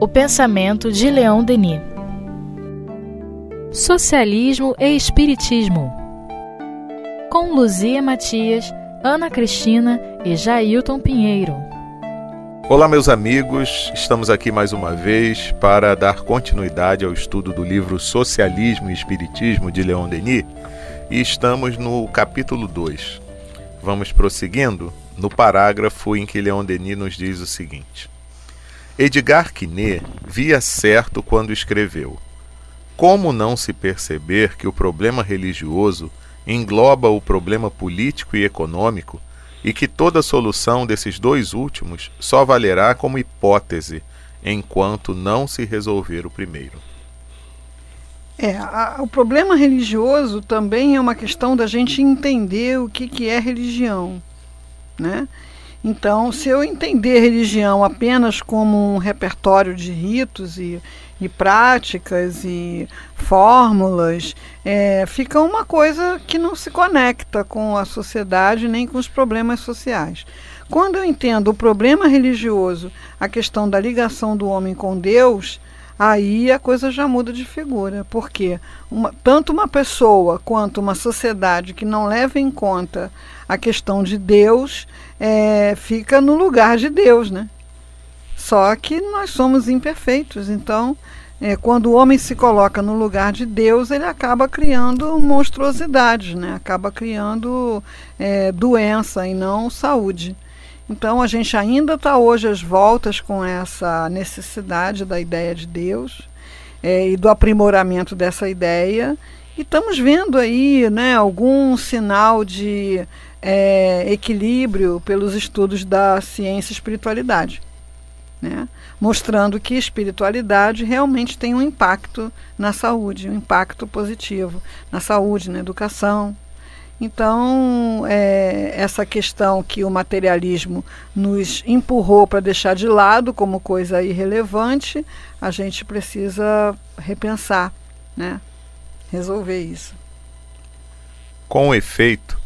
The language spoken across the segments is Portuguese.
O pensamento de Leon Denis. Socialismo e Espiritismo. Com Luzia Matias, Ana Cristina e Jailton Pinheiro. Olá, meus amigos, estamos aqui mais uma vez para dar continuidade ao estudo do livro Socialismo e Espiritismo de Leon Denis e estamos no capítulo 2. Vamos prosseguindo no parágrafo em que Leon Denis nos diz o seguinte: Edgar Quinet via certo quando escreveu: Como não se perceber que o problema religioso engloba o problema político e econômico e que toda solução desses dois últimos só valerá como hipótese enquanto não se resolver o primeiro. É, a, o problema religioso também é uma questão da gente entender o que, que é religião, né? Então, se eu entender religião apenas como um repertório de ritos e, e práticas e fórmulas, é, fica uma coisa que não se conecta com a sociedade nem com os problemas sociais. Quando eu entendo o problema religioso, a questão da ligação do homem com Deus, aí a coisa já muda de figura. Porque uma, tanto uma pessoa quanto uma sociedade que não leva em conta a questão de Deus é, fica no lugar de Deus, né? Só que nós somos imperfeitos, então é, quando o homem se coloca no lugar de Deus, ele acaba criando monstruosidades, né? acaba criando é, doença e não saúde. Então a gente ainda está hoje às voltas com essa necessidade da ideia de Deus é, e do aprimoramento dessa ideia. E estamos vendo aí né, algum sinal de é, equilíbrio pelos estudos da ciência e espiritualidade. Né? Mostrando que espiritualidade realmente tem um impacto na saúde, um impacto positivo na saúde, na educação, então, é, essa questão que o materialismo nos empurrou para deixar de lado como coisa irrelevante, a gente precisa repensar, né? Resolver isso. Com efeito,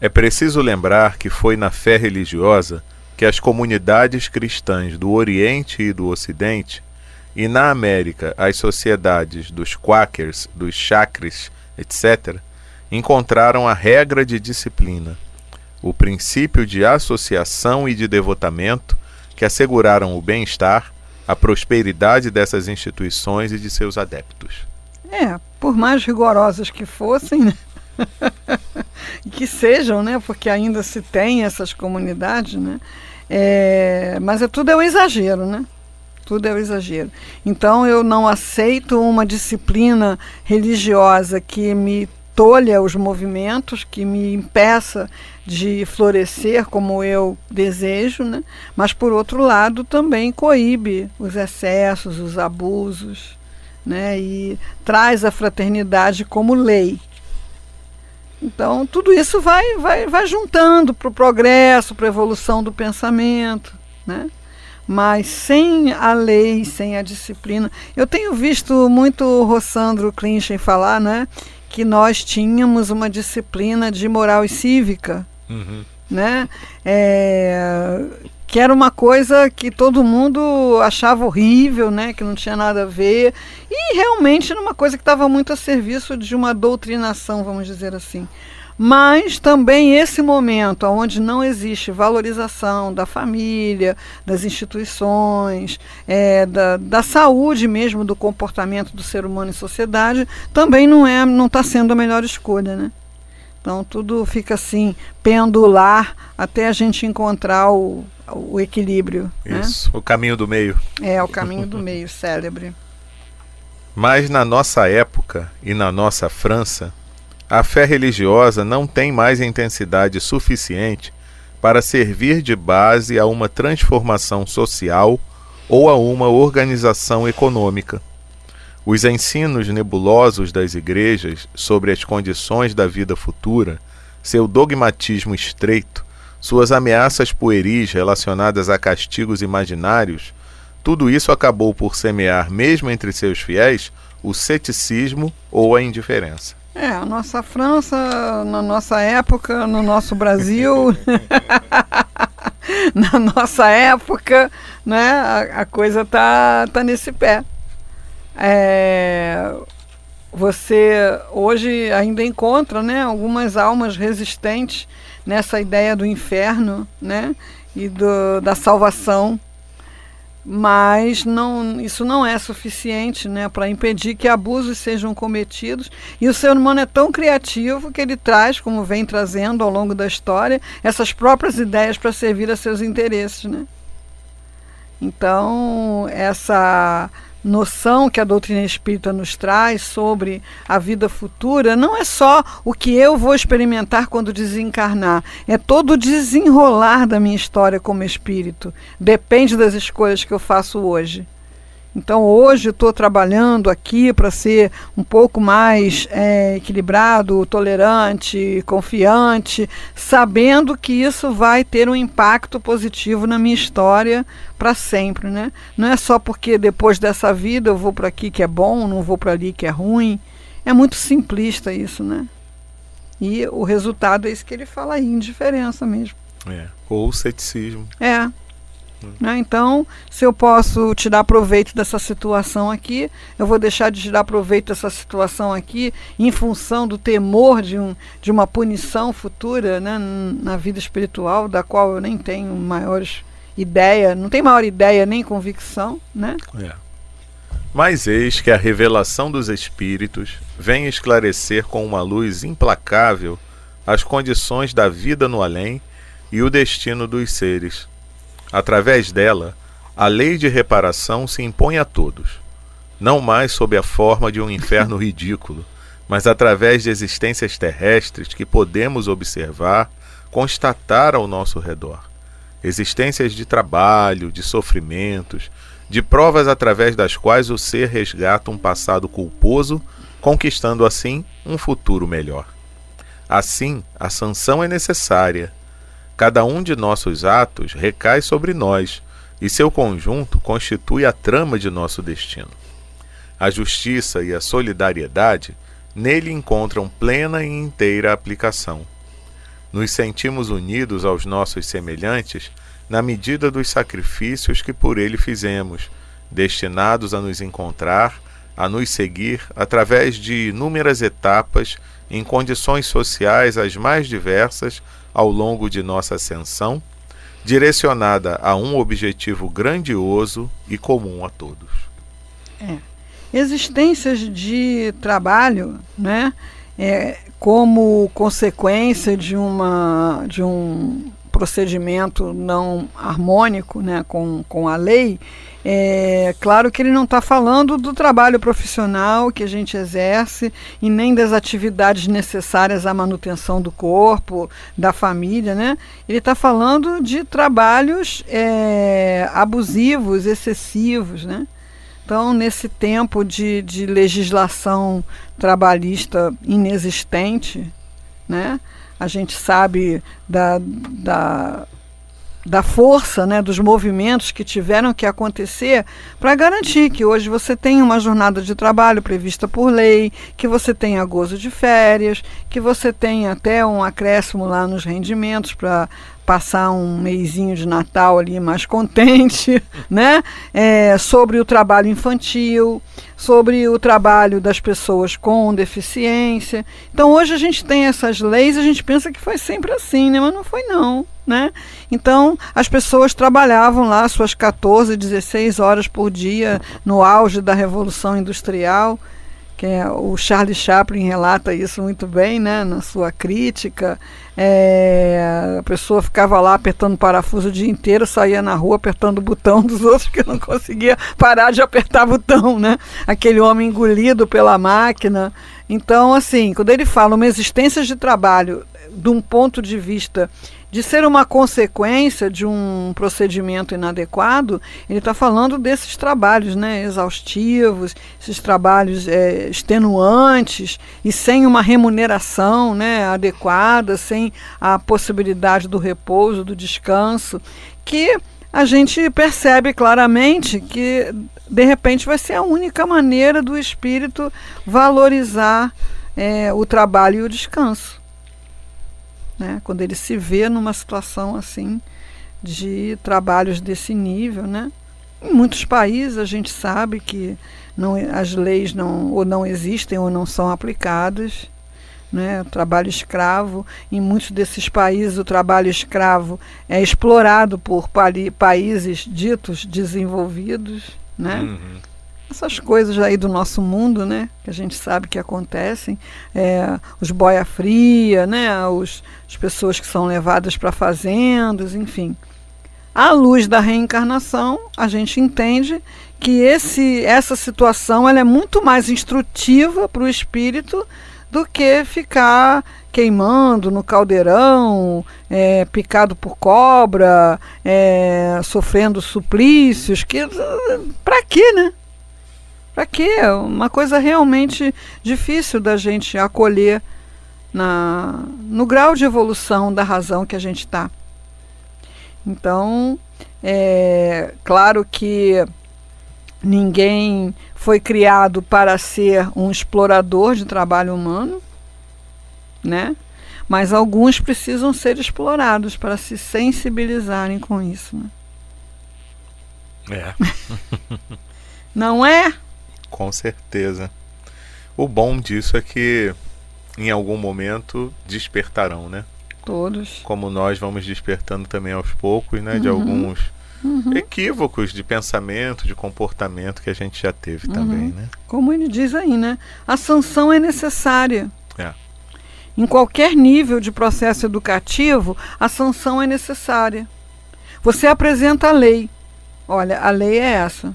é preciso lembrar que foi na fé religiosa que as comunidades cristãs do Oriente e do Ocidente, e na América as sociedades dos Quakers, dos Chakres, etc., encontraram a regra de disciplina, o princípio de associação e de devotamento que asseguraram o bem-estar, a prosperidade dessas instituições e de seus adeptos. É, por mais rigorosas que fossem, né? que sejam, né? Porque ainda se tem essas comunidades, né? É, mas é tudo é o exagero, né? Tudo é o exagero. Então eu não aceito uma disciplina religiosa que me tolha os movimentos, que me impeça de florescer como eu desejo, né? mas por outro lado também coíbe os excessos, os abusos, né? e traz a fraternidade como lei. Então tudo isso vai, vai, vai juntando para o progresso, para a evolução do pensamento. Né? mas sem a lei, sem a disciplina. Eu tenho visto muito o Rossandro Klinchen falar, né, que nós tínhamos uma disciplina de moral e cívica, uhum. né? É, que era uma coisa que todo mundo achava horrível, né? Que não tinha nada a ver e realmente era uma coisa que estava muito a serviço de uma doutrinação, vamos dizer assim mas também esse momento onde não existe valorização da família, das instituições, é, da, da saúde mesmo, do comportamento do ser humano em sociedade, também não é, não está sendo a melhor escolha, né? Então tudo fica assim pendular até a gente encontrar o, o equilíbrio. Né? Isso, né? o caminho do meio. É, o caminho do meio, célebre. Mas na nossa época e na nossa França, a fé religiosa não tem mais intensidade suficiente para servir de base a uma transformação social ou a uma organização econômica. Os ensinos nebulosos das igrejas sobre as condições da vida futura, seu dogmatismo estreito, suas ameaças pueris relacionadas a castigos imaginários, tudo isso acabou por semear, mesmo entre seus fiéis, o ceticismo ou a indiferença. É, a nossa França, na nossa época, no nosso Brasil, na nossa época, né, a, a coisa tá, tá nesse pé. É, você hoje ainda encontra né, algumas almas resistentes nessa ideia do inferno né, e do, da salvação mas não, isso não é suficiente né, para impedir que abusos sejam cometidos. E o ser humano é tão criativo que ele traz, como vem trazendo ao longo da história, essas próprias ideias para servir a seus interesses. Né? Então, essa noção que a doutrina espírita nos traz sobre a vida futura não é só o que eu vou experimentar quando desencarnar, é todo o desenrolar da minha história como espírito. Depende das escolhas que eu faço hoje. Então hoje estou trabalhando aqui para ser um pouco mais é, equilibrado, tolerante, confiante, sabendo que isso vai ter um impacto positivo na minha história para sempre, né? Não é só porque depois dessa vida eu vou para aqui que é bom, não vou para ali que é ruim. É muito simplista isso, né? E o resultado é isso que ele fala aí, indiferença mesmo. É. Ou ceticismo. É. Né? Então, se eu posso tirar proveito dessa situação aqui, eu vou deixar de tirar proveito dessa situação aqui em função do temor de, um, de uma punição futura né, na vida espiritual, da qual eu nem tenho maiores ideia, não tenho maior ideia nem convicção. Né? É. Mas eis que a revelação dos Espíritos vem esclarecer com uma luz implacável as condições da vida no além e o destino dos seres Através dela, a lei de reparação se impõe a todos, não mais sob a forma de um inferno ridículo, mas através de existências terrestres que podemos observar, constatar ao nosso redor. Existências de trabalho, de sofrimentos, de provas através das quais o ser resgata um passado culposo, conquistando assim um futuro melhor. Assim, a sanção é necessária, Cada um de nossos atos recai sobre nós, e seu conjunto constitui a trama de nosso destino. A justiça e a solidariedade nele encontram plena e inteira aplicação. Nos sentimos unidos aos nossos semelhantes na medida dos sacrifícios que por ele fizemos, destinados a nos encontrar, a nos seguir através de inúmeras etapas em condições sociais as mais diversas ao longo de nossa ascensão, direcionada a um objetivo grandioso e comum a todos. É. Existências de trabalho, né, é, como consequência de, uma, de um procedimento não harmônico né, com, com a lei, é claro que ele não está falando do trabalho profissional que a gente exerce e nem das atividades necessárias à manutenção do corpo, da família, né? Ele está falando de trabalhos é, abusivos, excessivos, né? Então, nesse tempo de, de legislação trabalhista inexistente, né? A gente sabe da, da da força né, dos movimentos que tiveram que acontecer para garantir que hoje você tenha uma jornada de trabalho prevista por lei, que você tenha gozo de férias, que você tenha até um acréscimo lá nos rendimentos para passar um meizinho de Natal ali mais contente, né? É, sobre o trabalho infantil, sobre o trabalho das pessoas com deficiência. Então hoje a gente tem essas leis, a gente pensa que foi sempre assim, né? Mas não foi não, né? Então as pessoas trabalhavam lá suas 14, 16 horas por dia no auge da revolução industrial que é, o Charlie Chaplin relata isso muito bem, né, na sua crítica. É, a pessoa ficava lá apertando parafuso o dia inteiro, saía na rua apertando o botão dos outros que não conseguia parar de apertar botão, né? Aquele homem engolido pela máquina. Então, assim, quando ele fala uma existência de trabalho de um ponto de vista de ser uma consequência de um procedimento inadequado, ele está falando desses trabalhos né, exaustivos, esses trabalhos é, extenuantes e sem uma remuneração né, adequada, sem a possibilidade do repouso, do descanso, que a gente percebe claramente que de repente vai ser a única maneira do espírito valorizar é, o trabalho e o descanso né? quando ele se vê numa situação assim de trabalhos desse nível, né? Em muitos países a gente sabe que não, as leis não, ou não existem ou não são aplicadas. Né? Trabalho escravo. Em muitos desses países, o trabalho escravo é explorado por países ditos desenvolvidos. Né? Uhum. Essas coisas aí do nosso mundo, né? Que a gente sabe que acontecem. É, os boia fria, né? Os, as pessoas que são levadas para fazendas, enfim. À luz da reencarnação, a gente entende que esse, essa situação ela é muito mais instrutiva para o espírito do que ficar queimando no caldeirão, é, picado por cobra, é, sofrendo suplícios. Que, para quê, né? Para quê? É uma coisa realmente difícil da gente acolher na, no grau de evolução da razão que a gente está. Então, é claro que ninguém foi criado para ser um explorador de trabalho humano, né? Mas alguns precisam ser explorados para se sensibilizarem com isso. Né? É. Não é? Com certeza. O bom disso é que em algum momento despertarão, né? Todos. Como nós vamos despertando também aos poucos, né? Uhum. De alguns uhum. equívocos de pensamento, de comportamento que a gente já teve uhum. também, né? Como ele diz aí, né? A sanção é necessária. É. Em qualquer nível de processo educativo, a sanção é necessária. Você apresenta a lei. Olha, a lei é essa.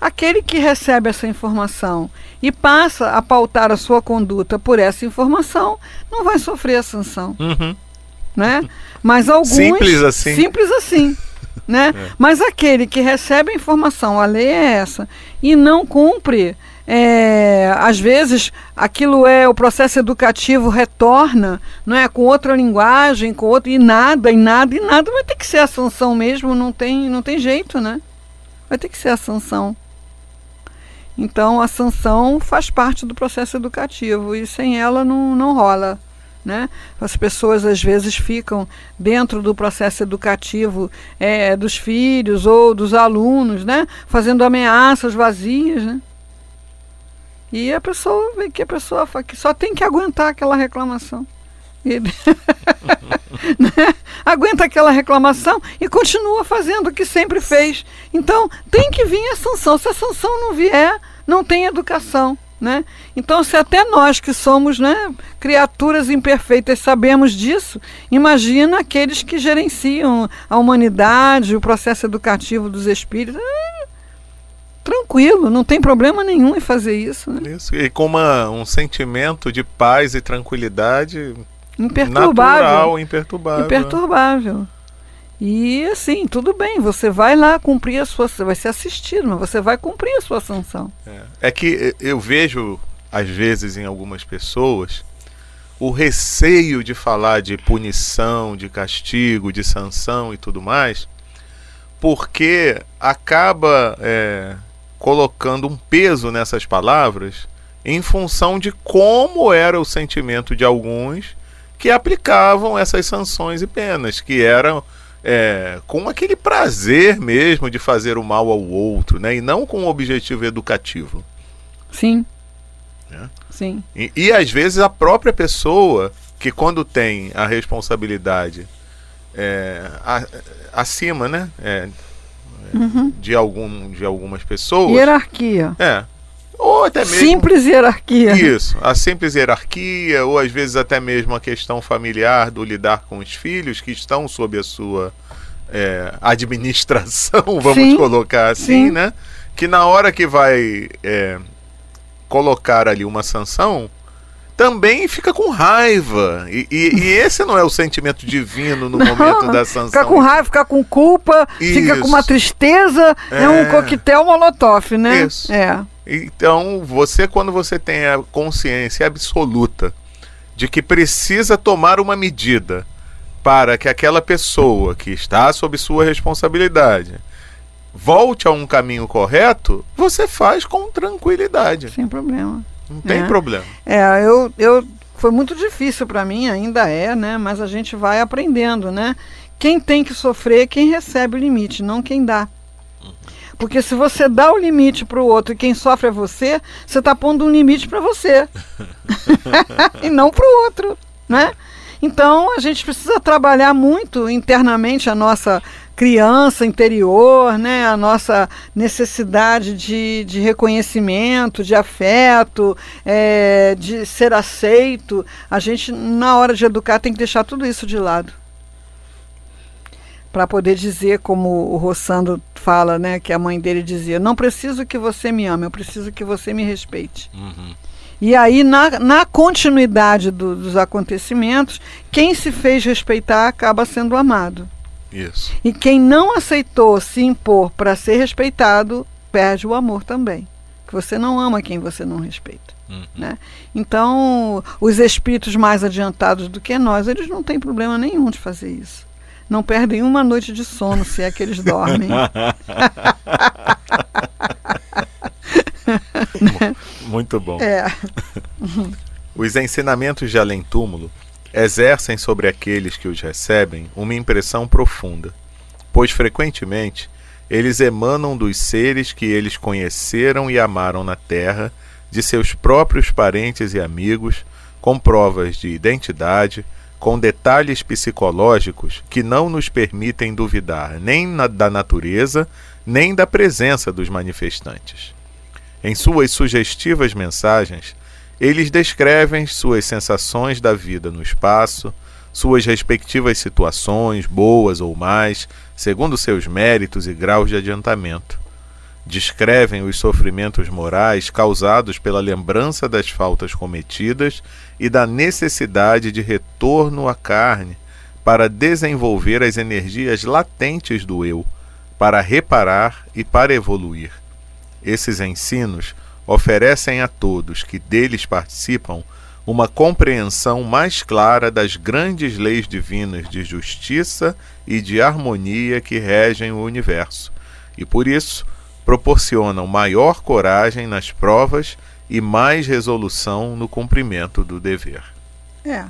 Aquele que recebe essa informação e passa a pautar a sua conduta por essa informação não vai sofrer a sanção. Uhum né? Mas alguns simples assim. Simples assim. Né? É. Mas aquele que recebe a informação, a lei é essa, e não cumpre, é, às vezes aquilo é o processo educativo retorna, não é, com outra linguagem, com outro e nada, e nada, e nada vai ter que ser a sanção mesmo, não tem, não tem jeito, né? Vai ter que ser a sanção. Então a sanção faz parte do processo educativo e sem ela não, não rola. Né? As pessoas às vezes ficam dentro do processo educativo é, dos filhos ou dos alunos, né? fazendo ameaças vazias. Né? E a pessoa vê que a pessoa que só tem que aguentar aquela reclamação. Ele né? aguenta aquela reclamação e continua fazendo o que sempre fez. Então tem que vir a sanção. Se a sanção não vier, não tem educação. Né? Então, se até nós que somos né, criaturas imperfeitas sabemos disso, imagina aqueles que gerenciam a humanidade, o processo educativo dos espíritos. É, tranquilo, não tem problema nenhum em fazer isso. Né? Isso, e com uma, um sentimento de paz e tranquilidade imperturbável. natural, imperturbável. Imperturbável. E assim, tudo bem, você vai lá cumprir a sua. Você vai ser assistido, mas você vai cumprir a sua sanção. É, é que eu vejo, às vezes, em algumas pessoas, o receio de falar de punição, de castigo, de sanção e tudo mais, porque acaba é, colocando um peso nessas palavras em função de como era o sentimento de alguns que aplicavam essas sanções e penas, que eram é, com aquele prazer mesmo de fazer o mal ao outro, né? E não com um objetivo educativo. Sim. É? Sim. E, e às vezes a própria pessoa que quando tem a responsabilidade é, a, acima, né? É, uhum. de, algum, de algumas pessoas. Hierarquia. É. Ou até mesmo. Simples hierarquia. Isso, a simples hierarquia, ou às vezes até mesmo a questão familiar do lidar com os filhos que estão sob a sua é, administração, vamos sim, colocar assim, sim. né? Que na hora que vai é, colocar ali uma sanção, também fica com raiva. E, e, e, esse não é o sentimento divino no não, momento da sanção. Fica com raiva, fica com culpa, Isso. fica com uma tristeza. É, é um coquetel molotov, né? Isso. É. Então, você, quando você tem a consciência absoluta de que precisa tomar uma medida para que aquela pessoa que está sob sua responsabilidade volte a um caminho correto, você faz com tranquilidade. Sem problema. Não tem é. problema. É, eu, eu foi muito difícil para mim, ainda é, né? Mas a gente vai aprendendo, né? quem tem que sofrer é quem recebe o limite, não quem dá. Porque se você dá o limite para o outro e quem sofre é você, você está pondo um limite para você e não para o outro, né? Então a gente precisa trabalhar muito internamente a nossa criança interior, né? a nossa necessidade de, de reconhecimento, de afeto, é, de ser aceito. A gente, na hora de educar, tem que deixar tudo isso de lado para poder dizer, como o Rossando fala, né, que a mãe dele dizia: Não preciso que você me ame, eu preciso que você me respeite. Uhum. E aí, na, na continuidade do, dos acontecimentos, quem se fez respeitar acaba sendo amado. Isso. E quem não aceitou se impor para ser respeitado, perde o amor também. Que você não ama quem você não respeita. Uhum. Né? Então, os espíritos mais adiantados do que nós, eles não têm problema nenhum de fazer isso não perdem uma noite de sono, se é que eles dormem. Muito bom. É. Os ensinamentos de além-túmulo exercem sobre aqueles que os recebem uma impressão profunda, pois frequentemente eles emanam dos seres que eles conheceram e amaram na terra, de seus próprios parentes e amigos, com provas de identidade, com detalhes psicológicos que não nos permitem duvidar nem na, da natureza, nem da presença dos manifestantes. Em suas sugestivas mensagens, eles descrevem suas sensações da vida no espaço, suas respectivas situações, boas ou mais, segundo seus méritos e graus de adiantamento. Descrevem os sofrimentos morais causados pela lembrança das faltas cometidas e da necessidade de retorno à carne para desenvolver as energias latentes do eu, para reparar e para evoluir. Esses ensinos oferecem a todos que deles participam uma compreensão mais clara das grandes leis divinas de justiça e de harmonia que regem o universo, e por isso proporcionam maior coragem nas provas e mais resolução no cumprimento do dever. É.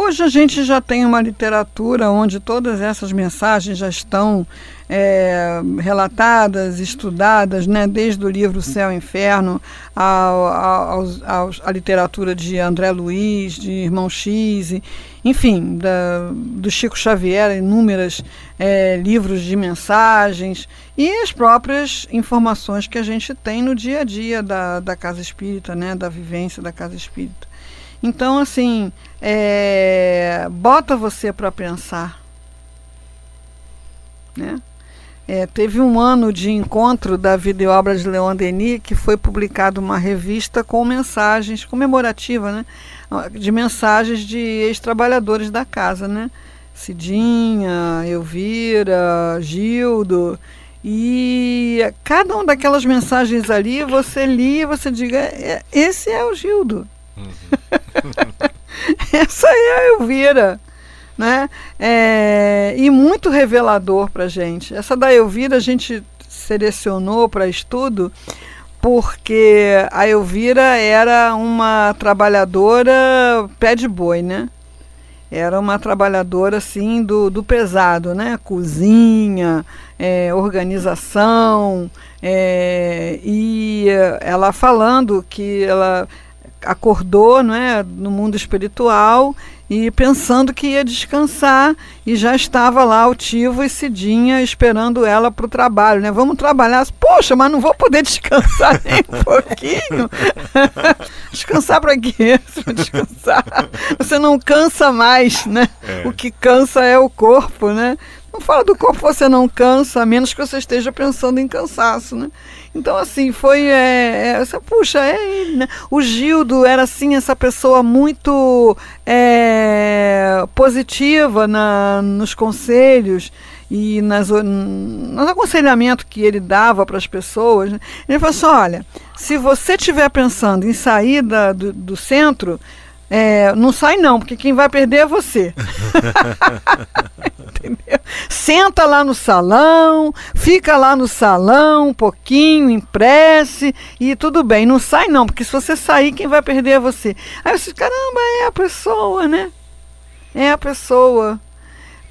Hoje a gente já tem uma literatura onde todas essas mensagens já estão é, relatadas, estudadas, né, desde o livro Céu e Inferno, a, a, literatura de André Luiz, de Irmão X, enfim, da, do Chico Xavier, inúmeros é, livros de mensagens e as próprias informações que a gente tem no dia a dia da, da casa espírita, né, da vivência da casa espírita. Então, assim, é, bota você para pensar. Né? É, teve um ano de encontro da vida e obra de Leon Denis que foi publicado uma revista com mensagens comemorativa, né? De mensagens de ex-trabalhadores da casa, né? Cidinha, Elvira, Gildo. E cada uma daquelas mensagens ali, você lia, você diga, é, esse é o Gildo. Uhum. Essa é a Elvira né? É, e muito revelador para gente. Essa da Elvira a gente selecionou para estudo porque a Elvira era uma trabalhadora pé de boi, né? Era uma trabalhadora assim do, do pesado, né? Cozinha, é, organização, é, e ela falando que ela acordou não é, no mundo espiritual e pensando que ia descansar e já estava lá altivo e Cidinha esperando ela para o trabalho, né? Vamos trabalhar. Poxa, mas não vou poder descansar nem um pouquinho. descansar para quê? Descansar. Você não cansa mais, né? É. O que cansa é o corpo, né? Fala do corpo, você não cansa, a menos que você esteja pensando em cansaço, né? Então, assim, foi. É, é, puxa, é ele, né? O Gildo era, assim, essa pessoa muito é, positiva na, nos conselhos e nas, no aconselhamento que ele dava para as pessoas. Né? Ele falou assim: olha, se você estiver pensando em sair da, do, do centro, é, não sai não, porque quem vai perder é você. Entendeu? Senta lá no salão, fica lá no salão um pouquinho, empreste e tudo bem. Não sai não, porque se você sair, quem vai perder é você. Aí você, caramba, é a pessoa, né? É a pessoa.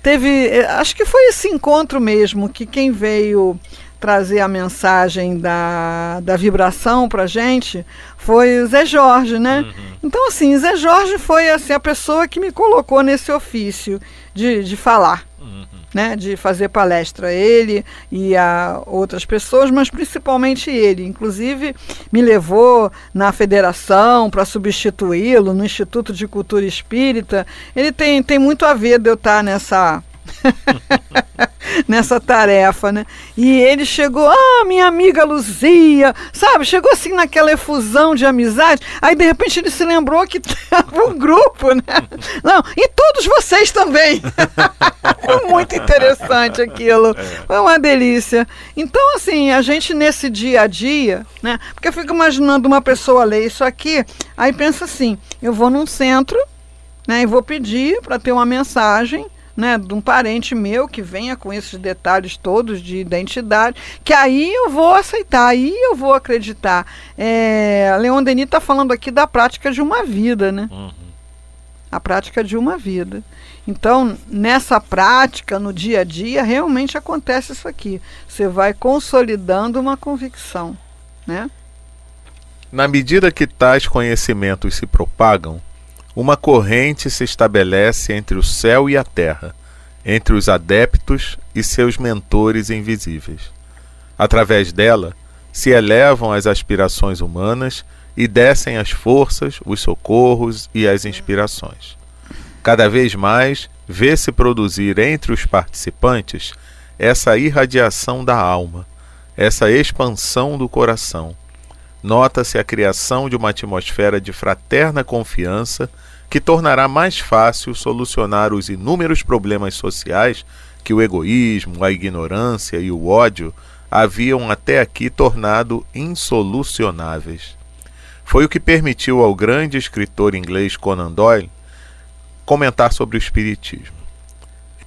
teve, eh, acho que foi esse encontro mesmo que quem veio trazer a mensagem da, da vibração para gente foi o Zé Jorge, né? Uhum. Então, assim, Zé Jorge foi assim, a pessoa que me colocou nesse ofício de, de falar. Uhum. Né, de fazer palestra ele e a outras pessoas, mas principalmente ele. Inclusive me levou na federação para substituí-lo no Instituto de Cultura Espírita. Ele tem, tem muito a ver de eu estar nessa nessa tarefa, né? E ele chegou, ah, minha amiga Luzia, sabe? Chegou assim naquela efusão de amizade. Aí de repente ele se lembrou que tava um grupo, né? Não, e todos vocês também. Foi muito interessante aquilo. É. Foi uma delícia. Então, assim, a gente nesse dia a dia, né? Porque eu fico imaginando uma pessoa ler isso aqui, aí pensa assim: eu vou num centro, né? E vou pedir para ter uma mensagem né, de um parente meu que venha com esses detalhes todos de identidade, que aí eu vou aceitar, aí eu vou acreditar. É, Leon Denis está falando aqui da prática de uma vida, né? Uhum. A prática de uma vida. Então, nessa prática, no dia a dia, realmente acontece isso aqui. Você vai consolidando uma convicção, né? Na medida que tais conhecimentos se propagam, uma corrente se estabelece entre o céu e a terra, entre os adeptos e seus mentores invisíveis. Através dela, se elevam as aspirações humanas e descem as forças, os socorros e as inspirações. Cada vez mais vê-se produzir entre os participantes essa irradiação da alma, essa expansão do coração. Nota-se a criação de uma atmosfera de fraterna confiança que tornará mais fácil solucionar os inúmeros problemas sociais que o egoísmo, a ignorância e o ódio haviam até aqui tornado insolucionáveis. Foi o que permitiu ao grande escritor inglês Conan Doyle comentar sobre o Espiritismo.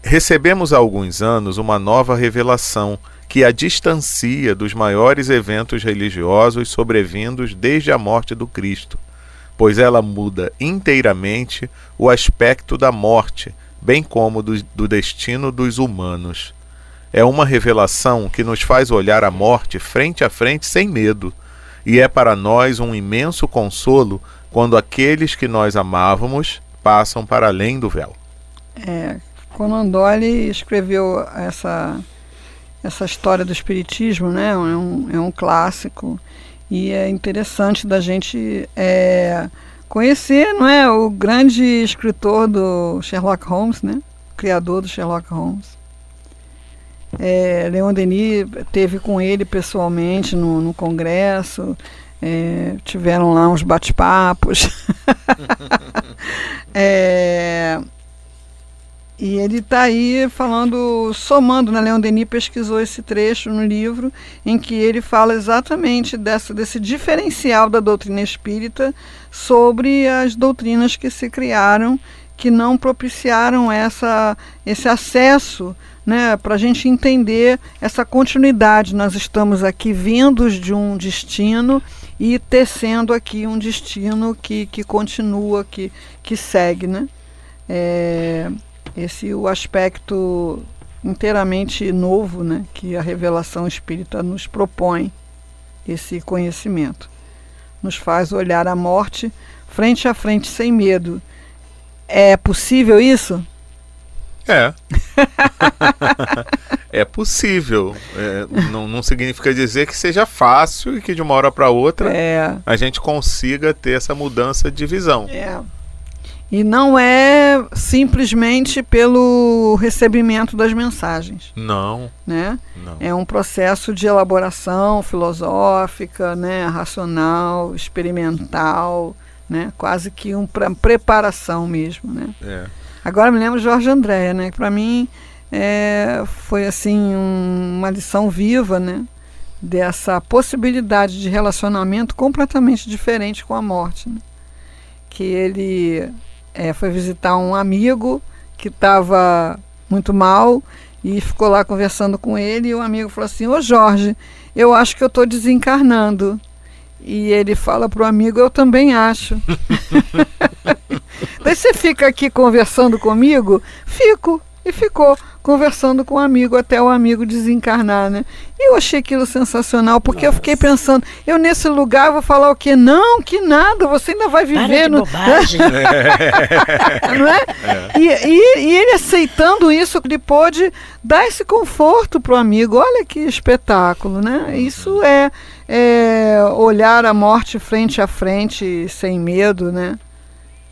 Recebemos há alguns anos uma nova revelação que a distancia dos maiores eventos religiosos sobrevindos desde a morte do Cristo pois ela muda inteiramente o aspecto da morte, bem como do, do destino dos humanos. É uma revelação que nos faz olhar a morte frente a frente sem medo, e é para nós um imenso consolo quando aqueles que nós amávamos passam para além do véu. É, Conan Doyle escreveu essa, essa história do Espiritismo, né? é, um, é um clássico e é interessante da gente é, conhecer não é, o grande escritor do Sherlock Holmes, né? Criador do Sherlock Holmes. É, Leon Denis teve com ele pessoalmente no, no congresso, é, tiveram lá uns bate-papos. é, e ele está aí falando, somando, né? Leon Denis pesquisou esse trecho no livro em que ele fala exatamente dessa, desse diferencial da doutrina espírita sobre as doutrinas que se criaram, que não propiciaram essa, esse acesso né, para a gente entender essa continuidade. Nós estamos aqui vindos de um destino e tecendo aqui um destino que, que continua, que, que segue. Né? É, esse o aspecto inteiramente novo né, que a revelação espírita nos propõe, esse conhecimento. Nos faz olhar a morte frente a frente sem medo. É possível isso? É. é possível. É, não, não significa dizer que seja fácil e que de uma hora para outra é. a gente consiga ter essa mudança de visão. É. E não é simplesmente pelo recebimento das mensagens. Não. Né? Não. É um processo de elaboração filosófica, né, racional, experimental, né, quase que uma preparação mesmo. Né? É. Agora me lembro de Jorge André, né, que para mim é, foi assim um, uma lição viva, né, dessa possibilidade de relacionamento completamente diferente com a morte. Né? Que ele é, foi visitar um amigo que estava muito mal e ficou lá conversando com ele e o amigo falou assim, ô Jorge, eu acho que eu estou desencarnando. E ele fala para o amigo, eu também acho. Daí você fica aqui conversando comigo? Fico. e ficou conversando com o um amigo até o amigo desencarnar, né? E eu achei aquilo sensacional, porque Nossa. eu fiquei pensando, eu nesse lugar vou falar o quê? Não, que nada, você ainda vai viver no. Não é? é. E, e, e, ele aceitando isso, ele pôde dar esse conforto para o amigo. Olha que espetáculo, né? Isso é, é olhar a morte frente a frente, sem medo, né?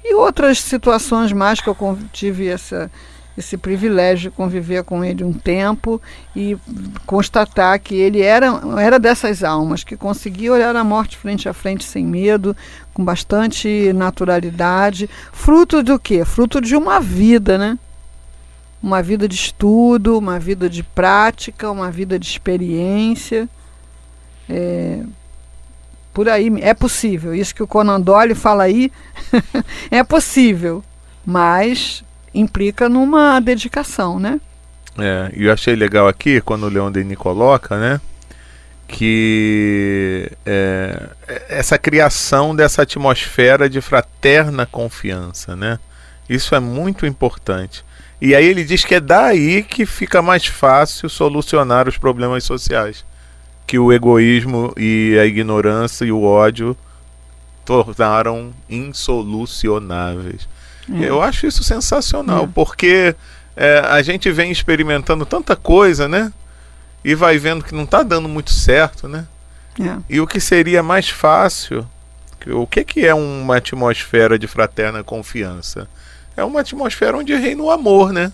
E outras situações mais que eu tive essa esse privilégio de conviver com ele um tempo e constatar que ele era, era dessas almas que conseguia olhar a morte frente a frente sem medo, com bastante naturalidade, fruto do quê? Fruto de uma vida, né? Uma vida de estudo, uma vida de prática, uma vida de experiência. É, por aí é possível. Isso que o Conan Doyle fala aí é possível, mas implica numa dedicação, né? É, e eu achei legal aqui, quando o Leon Denis coloca, né? Que é, essa criação dessa atmosfera de fraterna confiança, né? Isso é muito importante. E aí ele diz que é daí que fica mais fácil solucionar os problemas sociais. Que o egoísmo e a ignorância e o ódio tornaram insolucionáveis. É. Eu acho isso sensacional, é. porque é, a gente vem experimentando tanta coisa, né? E vai vendo que não está dando muito certo, né? É. E o que seria mais fácil, o que, que é uma atmosfera de fraterna confiança? É uma atmosfera onde reina o amor, né?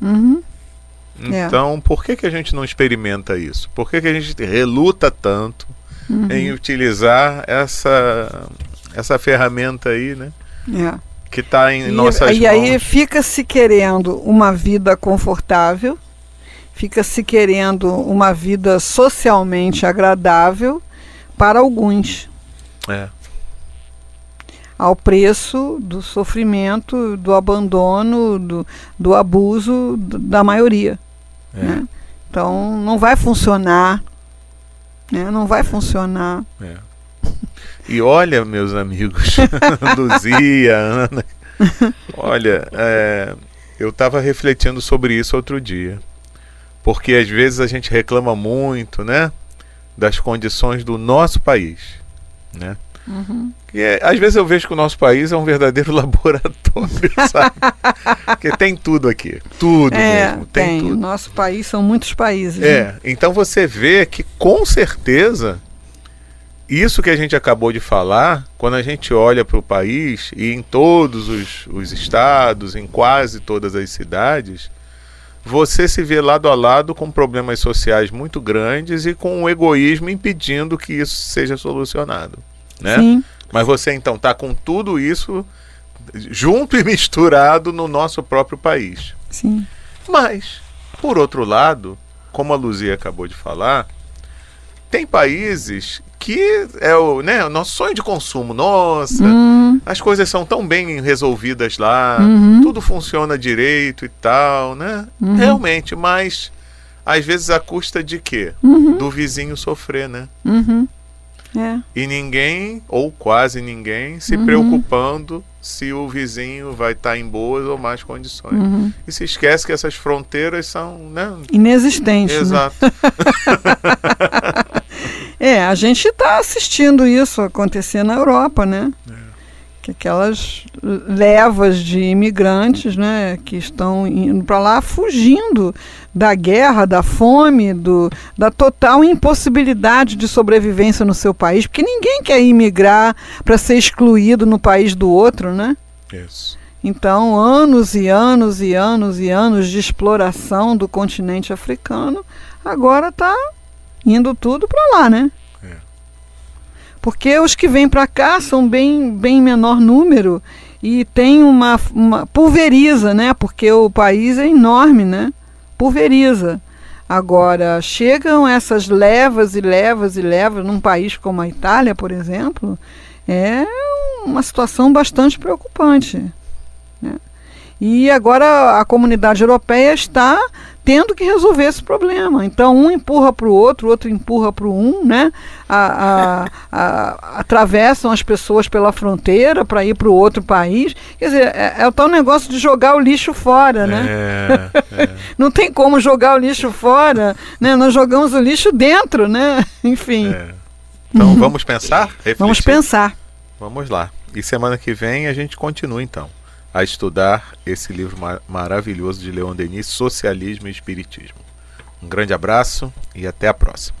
Uhum. Então, é. por que, que a gente não experimenta isso? Por que, que a gente reluta tanto uhum. em utilizar essa, essa ferramenta aí, né? É que está em e, nossas e mãos. E aí fica se querendo uma vida confortável, fica se querendo uma vida socialmente agradável para alguns. É. Ao preço do sofrimento, do abandono, do, do abuso da maioria. É. Né? Então não vai funcionar. Né? Não vai funcionar. É. E olha, meus amigos, Luzia, Ana, olha, é, eu estava refletindo sobre isso outro dia. Porque às vezes a gente reclama muito, né? Das condições do nosso país, né? Uhum. E é, às vezes eu vejo que o nosso país é um verdadeiro laboratório, sabe? Porque tem tudo aqui, tudo é, mesmo, tem, tem, tudo. O nosso país são muitos países. É, né? então você vê que com certeza isso que a gente acabou de falar, quando a gente olha para o país e em todos os, os estados, em quase todas as cidades, você se vê lado a lado com problemas sociais muito grandes e com o egoísmo impedindo que isso seja solucionado. Né? Sim. Mas você então está com tudo isso junto e misturado no nosso próprio país. Sim. Mas, por outro lado, como a Luzia acabou de falar, tem países que é o, né, o nosso sonho de consumo. Nossa, uhum. as coisas são tão bem resolvidas lá, uhum. tudo funciona direito e tal, né? Uhum. Realmente, mas às vezes a custa de quê? Uhum. Do vizinho sofrer, né? Uhum. É. E ninguém, ou quase ninguém, se preocupando se o vizinho vai estar tá em boas ou más condições. Uhum. E se esquece que essas fronteiras são né? inexistentes. Né? Exato. Né? é, a gente está assistindo isso acontecer na Europa, né? É. Que aquelas levas de imigrantes, né, que estão indo para lá fugindo da guerra, da fome, do, da total impossibilidade de sobrevivência no seu país, porque ninguém quer imigrar para ser excluído no país do outro, né? Isso. Então, anos e anos e anos e anos de exploração do continente africano, agora está indo tudo para lá, né? É. Porque os que vêm para cá são bem, bem menor número e tem uma, uma pulveriza, né? Porque o país é enorme, né? Pulveriza. Agora, chegam essas levas e levas e levas num país como a Itália, por exemplo, é uma situação bastante preocupante. Né? E agora a comunidade europeia está tendo que resolver esse problema. Então um empurra para o outro, o outro empurra para o um, né? A, a, a, atravessam as pessoas pela fronteira para ir para o outro país. Quer dizer, é, é, o tal negócio de jogar o lixo fora, né? É, é. Não tem como jogar o lixo fora, né? Nós jogamos o lixo dentro, né? Enfim. É. Então vamos pensar? Refletir. Vamos pensar. Vamos lá. E semana que vem a gente continua então a estudar esse livro mar maravilhoso de Leon Denis, Socialismo e Espiritismo. Um grande abraço e até a próxima.